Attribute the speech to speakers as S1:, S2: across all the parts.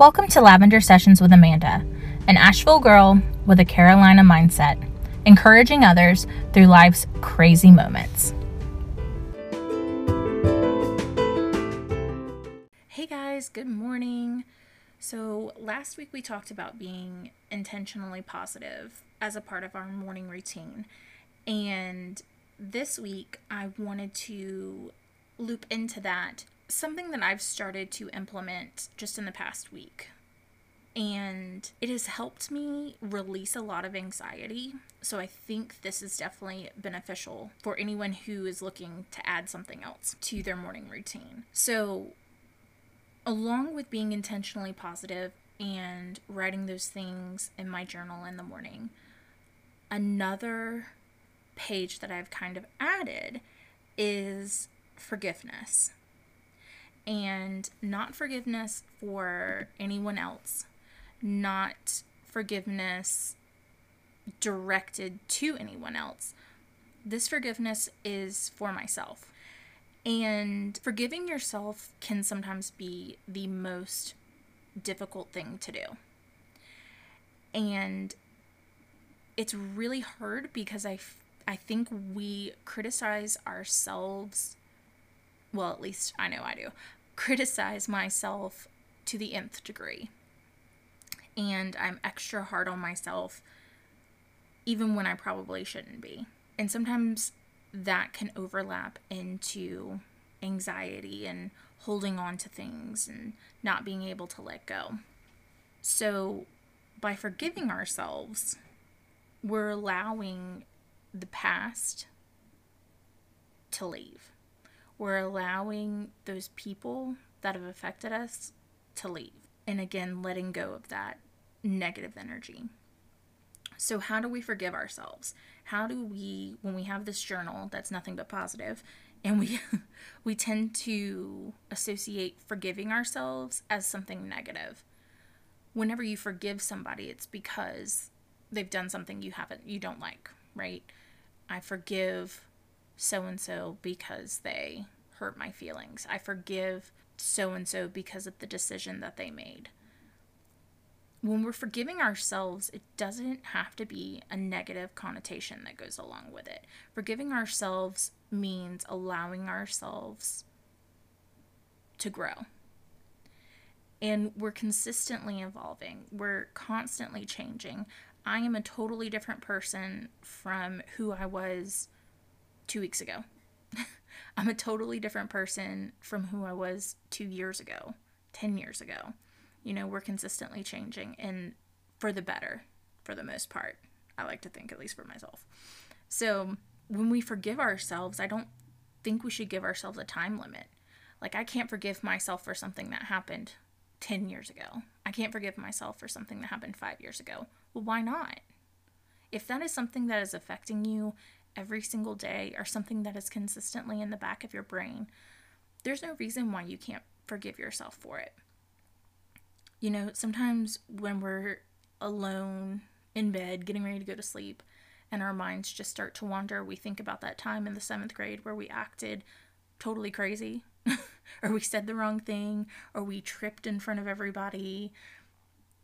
S1: Welcome to Lavender Sessions with Amanda, an Asheville girl with a Carolina mindset, encouraging others through life's crazy moments. Hey guys, good morning. So, last week we talked about being intentionally positive as a part of our morning routine. And this week I wanted to loop into that something that I've started to implement just in the past week. And it has helped me release a lot of anxiety. So I think this is definitely beneficial for anyone who is looking to add something else to their morning routine. So, along with being intentionally positive and writing those things in my journal in the morning, another page that I've kind of added is forgiveness and not forgiveness for anyone else, not forgiveness directed to anyone else. This forgiveness is for myself. And forgiving yourself can sometimes be the most difficult thing to do. And it's really hard because I, I think we criticize ourselves. Well, at least I know I do criticize myself to the nth degree. And I'm extra hard on myself, even when I probably shouldn't be. And sometimes that can overlap into anxiety and holding on to things and not being able to let go. So, by forgiving ourselves, we're allowing the past to leave we're allowing those people that have affected us to leave. And again, letting go of that negative energy. So, how do we forgive ourselves? How do we, when we have this journal that's nothing but positive, and we we tend to associate forgiving ourselves as something negative. Whenever you forgive somebody, it's because they've done something you haven't you don't like, right? I forgive so and so because they hurt my feelings. I forgive so and so because of the decision that they made. When we're forgiving ourselves, it doesn't have to be a negative connotation that goes along with it. Forgiving ourselves means allowing ourselves to grow. And we're consistently evolving, we're constantly changing. I am a totally different person from who I was two weeks ago. I'm a totally different person from who I was two years ago, 10 years ago. You know, we're consistently changing and for the better, for the most part. I like to think, at least for myself. So when we forgive ourselves, I don't think we should give ourselves a time limit. Like, I can't forgive myself for something that happened 10 years ago. I can't forgive myself for something that happened five years ago. Well, why not? If that is something that is affecting you every single day or something that is consistently in the back of your brain, there's no reason why you can't forgive yourself for it. You know, sometimes when we're alone in bed, getting ready to go to sleep, and our minds just start to wander, we think about that time in the seventh grade where we acted totally crazy, or we said the wrong thing, or we tripped in front of everybody,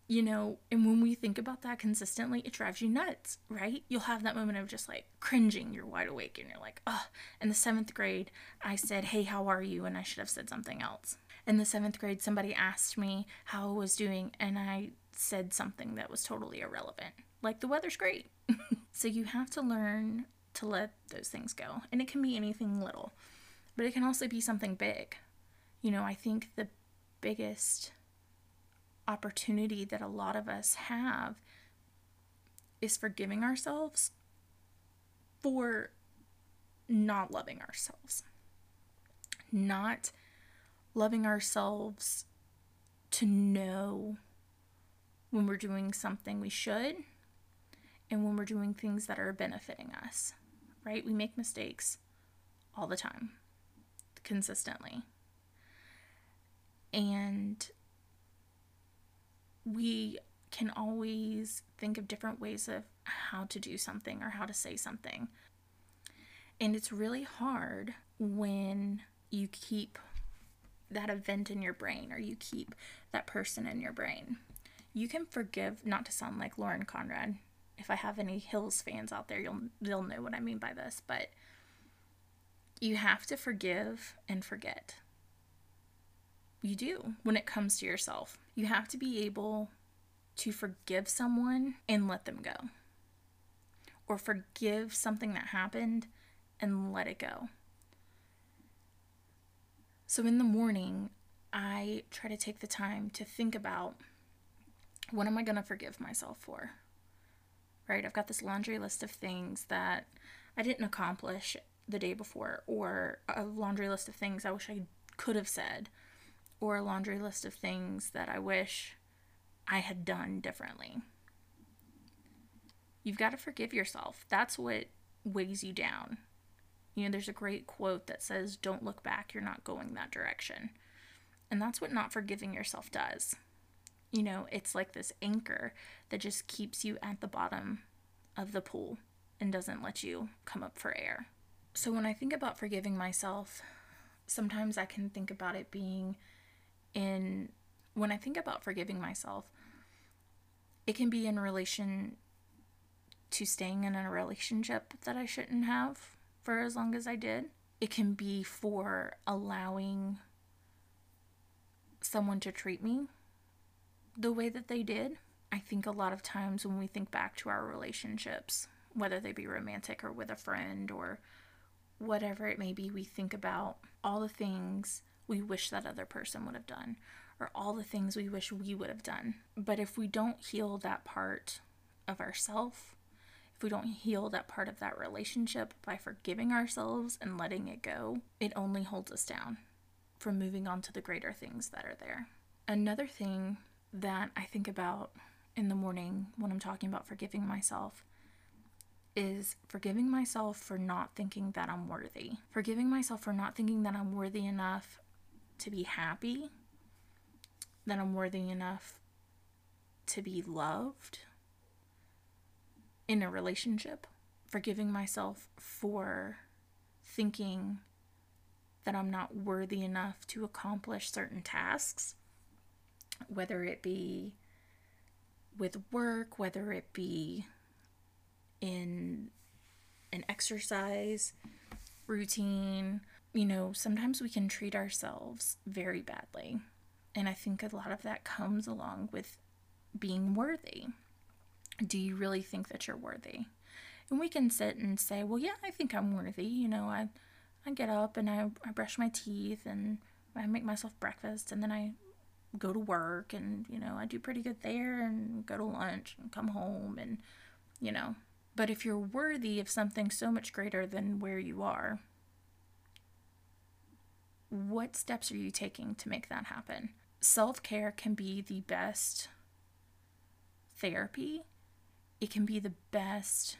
S1: you know, and when we think about that consistently, it drives you nuts, right? You'll have that moment of just like cringing, you're wide awake, and you're like, oh, in the seventh grade, I said, hey, how are you? And I should have said something else. In the seventh grade, somebody asked me how I was doing, and I said something that was totally irrelevant, like the weather's great. so you have to learn to let those things go. And it can be anything little, but it can also be something big. You know, I think the biggest opportunity that a lot of us have is forgiving ourselves for not loving ourselves. Not loving ourselves to know when we're doing something we should and when we're doing things that are benefiting us, right? We make mistakes all the time, consistently. And we can always think of different ways of how to do something or how to say something. And it's really hard when you keep that event in your brain or you keep that person in your brain. You can forgive, not to sound like Lauren Conrad. If I have any Hills fans out there, you'll they'll know what I mean by this, but you have to forgive and forget. You do when it comes to yourself. You have to be able to forgive someone and let them go. Or forgive something that happened and let it go. So in the morning, I try to take the time to think about what am I going to forgive myself for? Right? I've got this laundry list of things that I didn't accomplish the day before, or a laundry list of things I wish I could have said, or a laundry list of things that I wish I had done differently. You've got to forgive yourself. That's what weighs you down. You know, there's a great quote that says, Don't look back, you're not going that direction. And that's what not forgiving yourself does. You know, it's like this anchor that just keeps you at the bottom of the pool and doesn't let you come up for air. So when I think about forgiving myself, sometimes I can think about it being in when I think about forgiving myself, it can be in relation to staying in a relationship that I shouldn't have for as long as I did. It can be for allowing someone to treat me the way that they did. I think a lot of times when we think back to our relationships, whether they be romantic or with a friend or whatever it may be, we think about all the things we wish that other person would have done or all the things we wish we would have done. But if we don't heal that part of ourself, if we don't heal that part of that relationship by forgiving ourselves and letting it go, it only holds us down from moving on to the greater things that are there. Another thing that I think about in the morning when I'm talking about forgiving myself is forgiving myself for not thinking that I'm worthy. Forgiving myself for not thinking that I'm worthy enough to be happy, that I'm worthy enough to be loved in a relationship. Forgiving myself for thinking that I'm not worthy enough to accomplish certain tasks, whether it be with work, whether it be in an exercise routine. You know, sometimes we can treat ourselves very badly. And I think a lot of that comes along with being worthy. Do you really think that you're worthy? And we can sit and say, well, yeah, I think I'm worthy. You know, I, I get up and I, I brush my teeth and I make myself breakfast and then I go to work and, you know, I do pretty good there and go to lunch and come home and, you know, but if you're worthy of something so much greater than where you are, what steps are you taking to make that happen? Self care can be the best therapy, it can be the best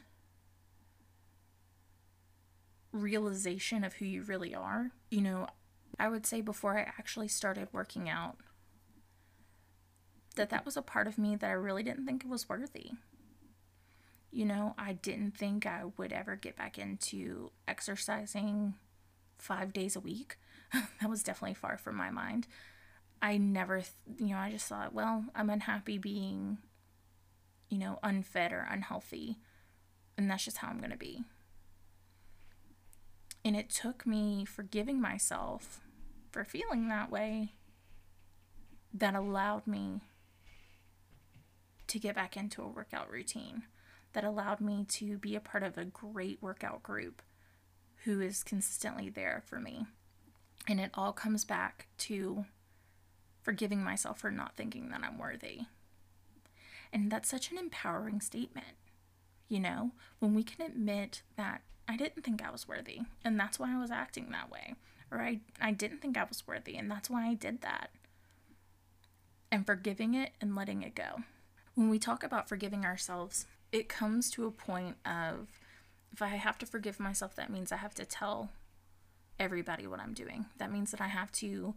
S1: realization of who you really are. You know, I would say before I actually started working out, that that was a part of me that I really didn't think it was worthy. You know, I didn't think I would ever get back into exercising five days a week. that was definitely far from my mind. I never, you know, I just thought, well, I'm unhappy being, you know, unfit or unhealthy. And that's just how I'm going to be. And it took me forgiving myself for feeling that way that allowed me to get back into a workout routine that allowed me to be a part of a great workout group who is consistently there for me. And it all comes back to forgiving myself for not thinking that I'm worthy. And that's such an empowering statement. You know, when we can admit that I didn't think I was worthy, and that's why I was acting that way, or I, I didn't think I was worthy, and that's why I did that. And forgiving it and letting it go. When we talk about forgiving ourselves, it comes to a point of if I have to forgive myself, that means I have to tell everybody what I'm doing. That means that I have to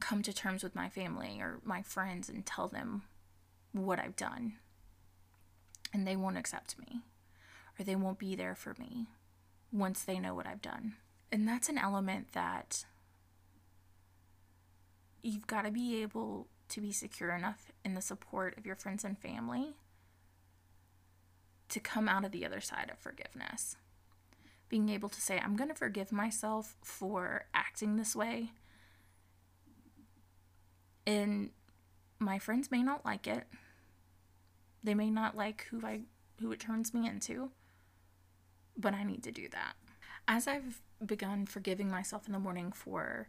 S1: come to terms with my family or my friends and tell them what I've done. And they won't accept me or they won't be there for me once they know what I've done. And that's an element that you've got to be able to be secure enough in the support of your friends and family to come out of the other side of forgiveness. Being able to say, I'm going to forgive myself for acting this way. And my friends may not like it. They may not like who I who it turns me into. But I need to do that. As I've begun forgiving myself in the morning for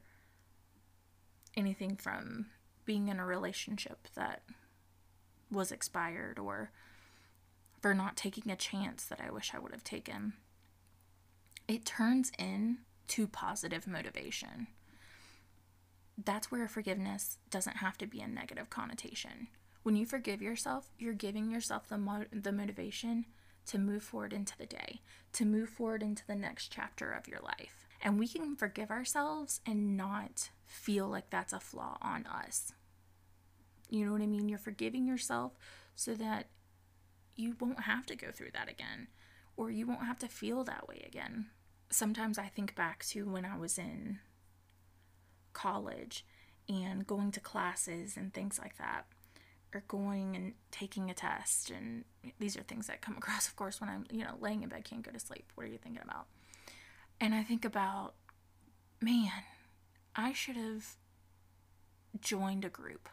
S1: anything from being in a relationship that was expired or for not taking a chance that I wish I would have taken. It turns in to positive motivation. That's where forgiveness doesn't have to be a negative connotation. When you forgive yourself, you're giving yourself the mo- the motivation to move forward into the day, to move forward into the next chapter of your life. And we can forgive ourselves and not feel like that's a flaw on us. You know what I mean? You're forgiving yourself so that you won't have to go through that again or you won't have to feel that way again. Sometimes I think back to when I was in college and going to classes and things like that or going and taking a test and these are things that come across of course when I'm, you know, laying in bed can't go to sleep. What are you thinking about? And I think about man, I should have joined a group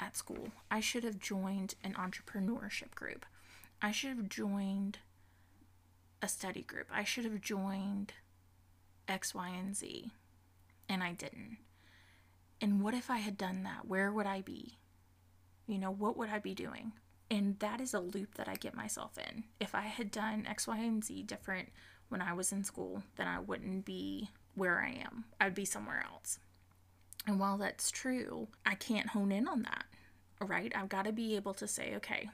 S1: at school. I should have joined an entrepreneurship group. I should have joined a study group. I should have joined X, Y, and Z. And I didn't. And what if I had done that? Where would I be? You know, what would I be doing? And that is a loop that I get myself in. If I had done X, Y, and Z different when I was in school, then I wouldn't be where I am. I'd be somewhere else. And while that's true, I can't hone in on that, right? I've got to be able to say, okay,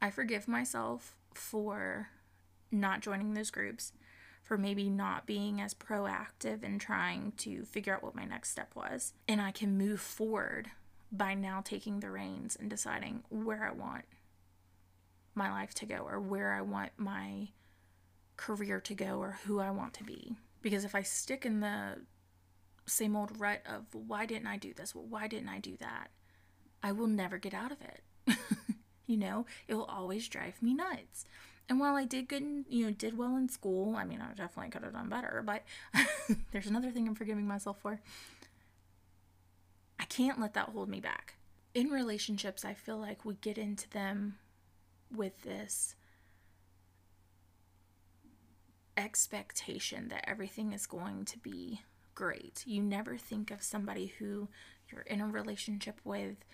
S1: I forgive myself for not joining those groups, for maybe not being as proactive in trying to figure out what my next step was. And I can move forward by now taking the reins and deciding where I want my life to go or where I want my career to go or who I want to be. Because if I stick in the same old rut of why didn't I do this? Why didn't I do that? I will never get out of it. you know, it will always drive me nuts. And while I did good, in, you know, did well in school, I mean, I definitely could have done better, but there's another thing I'm forgiving myself for. I can't let that hold me back. In relationships, I feel like we get into them with this expectation that everything is going to be great. You never think of somebody who you're in a relationship with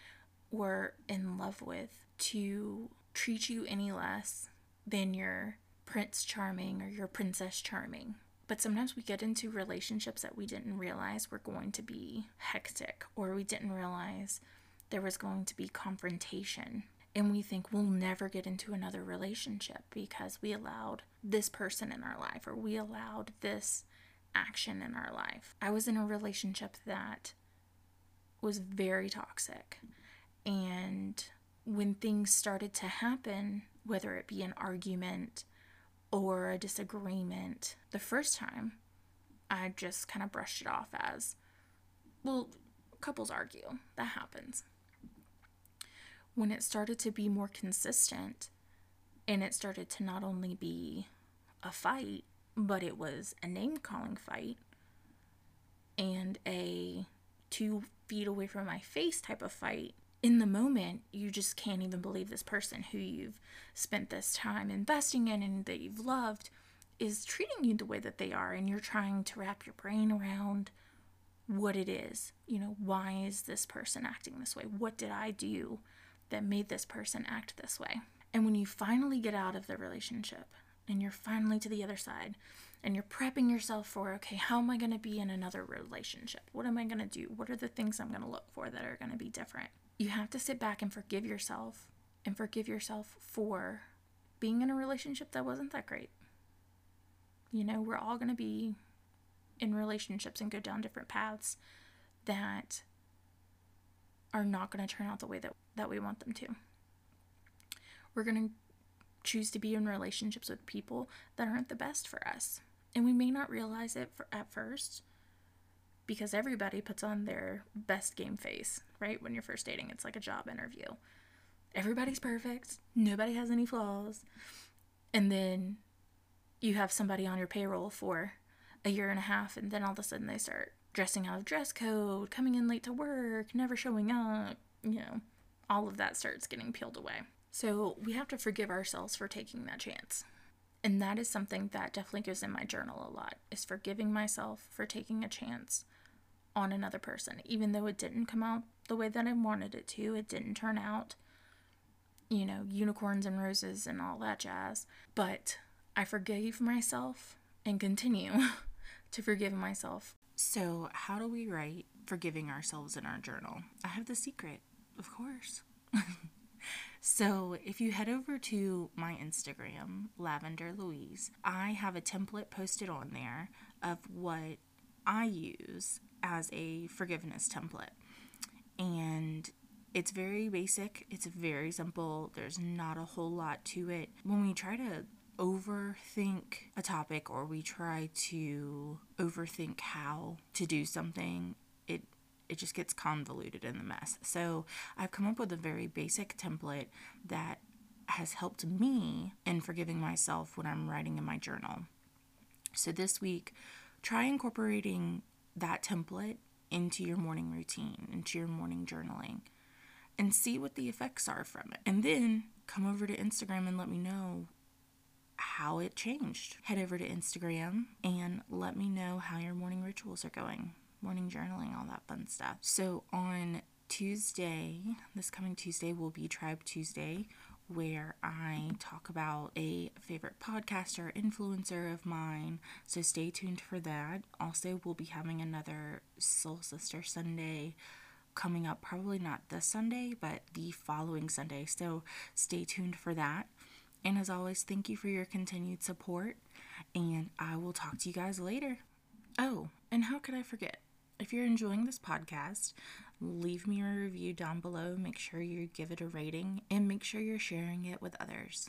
S1: or in love with to treat you any less than your Prince Charming or your Princess Charming. But sometimes we get into relationships that we didn't realize were going to be hectic or we didn't realize there was going to be confrontation. And we think we'll never get into another relationship because we allowed this person in our life or we allowed this action in our life. I was in a relationship that was very toxic. And when things started to happen, whether it be an argument or a disagreement, the first time I just kind of brushed it off as, well, couples argue. That happens. When it started to be more consistent and it started to not only be a fight, but it was a name calling fight and a two feet away from my face type of fight. In the moment, you just can't even believe this person who you've spent this time investing in and that you've loved is treating you the way that they are, and you're trying to wrap your brain around what it is. You know, why is this person acting this way? What did I do that made this person act this way? And when you finally get out of the relationship and you're finally to the other side and you're prepping yourself for okay how am i going to be in another relationship? What am i going to do? What are the things i'm going to look for that are going to be different? You have to sit back and forgive yourself and forgive yourself for being in a relationship that wasn't that great. You know we're all going to be in relationships and go down different paths that are not going to turn out the way that, that we want them to. We're going to choose to be in relationships with people that aren't the best for us. And we may not realize it for, at first because everybody puts on their best game face, right? When you're first dating, it's like a job interview. Everybody's perfect, nobody has any flaws. And then you have somebody on your payroll for a year and a half, and then all of a sudden they start dressing out of dress code, coming in late to work, never showing up, you know, all of that starts getting peeled away. So we have to forgive ourselves for taking that chance. And that is something that definitely goes in my journal a lot is forgiving myself for taking a chance on another person. Even though it didn't come out the way that I wanted it to, it didn't turn out, you know, unicorns and roses and all that jazz. But I forgave myself and continue to forgive myself. So, how do we write forgiving ourselves in our journal? I have the secret, of course. So, if you head over to my Instagram, Lavender Louise, I have a template posted on there of what I use as a forgiveness template. And it's very basic, it's very simple, there's not a whole lot to it. When we try to overthink a topic or we try to overthink how to do something, it it just gets convoluted in the mess. So I've come up with a very basic template that has helped me in forgiving myself when I'm writing in my journal. So this week, try incorporating that template into your morning routine, into your morning journaling, and see what the effects are from it. And then come over to Instagram and let me know how it changed. Head over to Instagram and let me know how your morning rituals are going morning journaling, all that fun stuff. So on Tuesday, this coming Tuesday will be Tribe Tuesday, where I talk about a favorite podcaster, influencer of mine. So stay tuned for that. Also, we'll be having another Soul Sister Sunday coming up, probably not this Sunday, but the following Sunday. So stay tuned for that. And as always, thank you for your continued support, and I will talk to you guys later. Oh, and how could I forget? If you're enjoying this podcast, leave me a review down below. Make sure you give it a rating and make sure you're sharing it with others.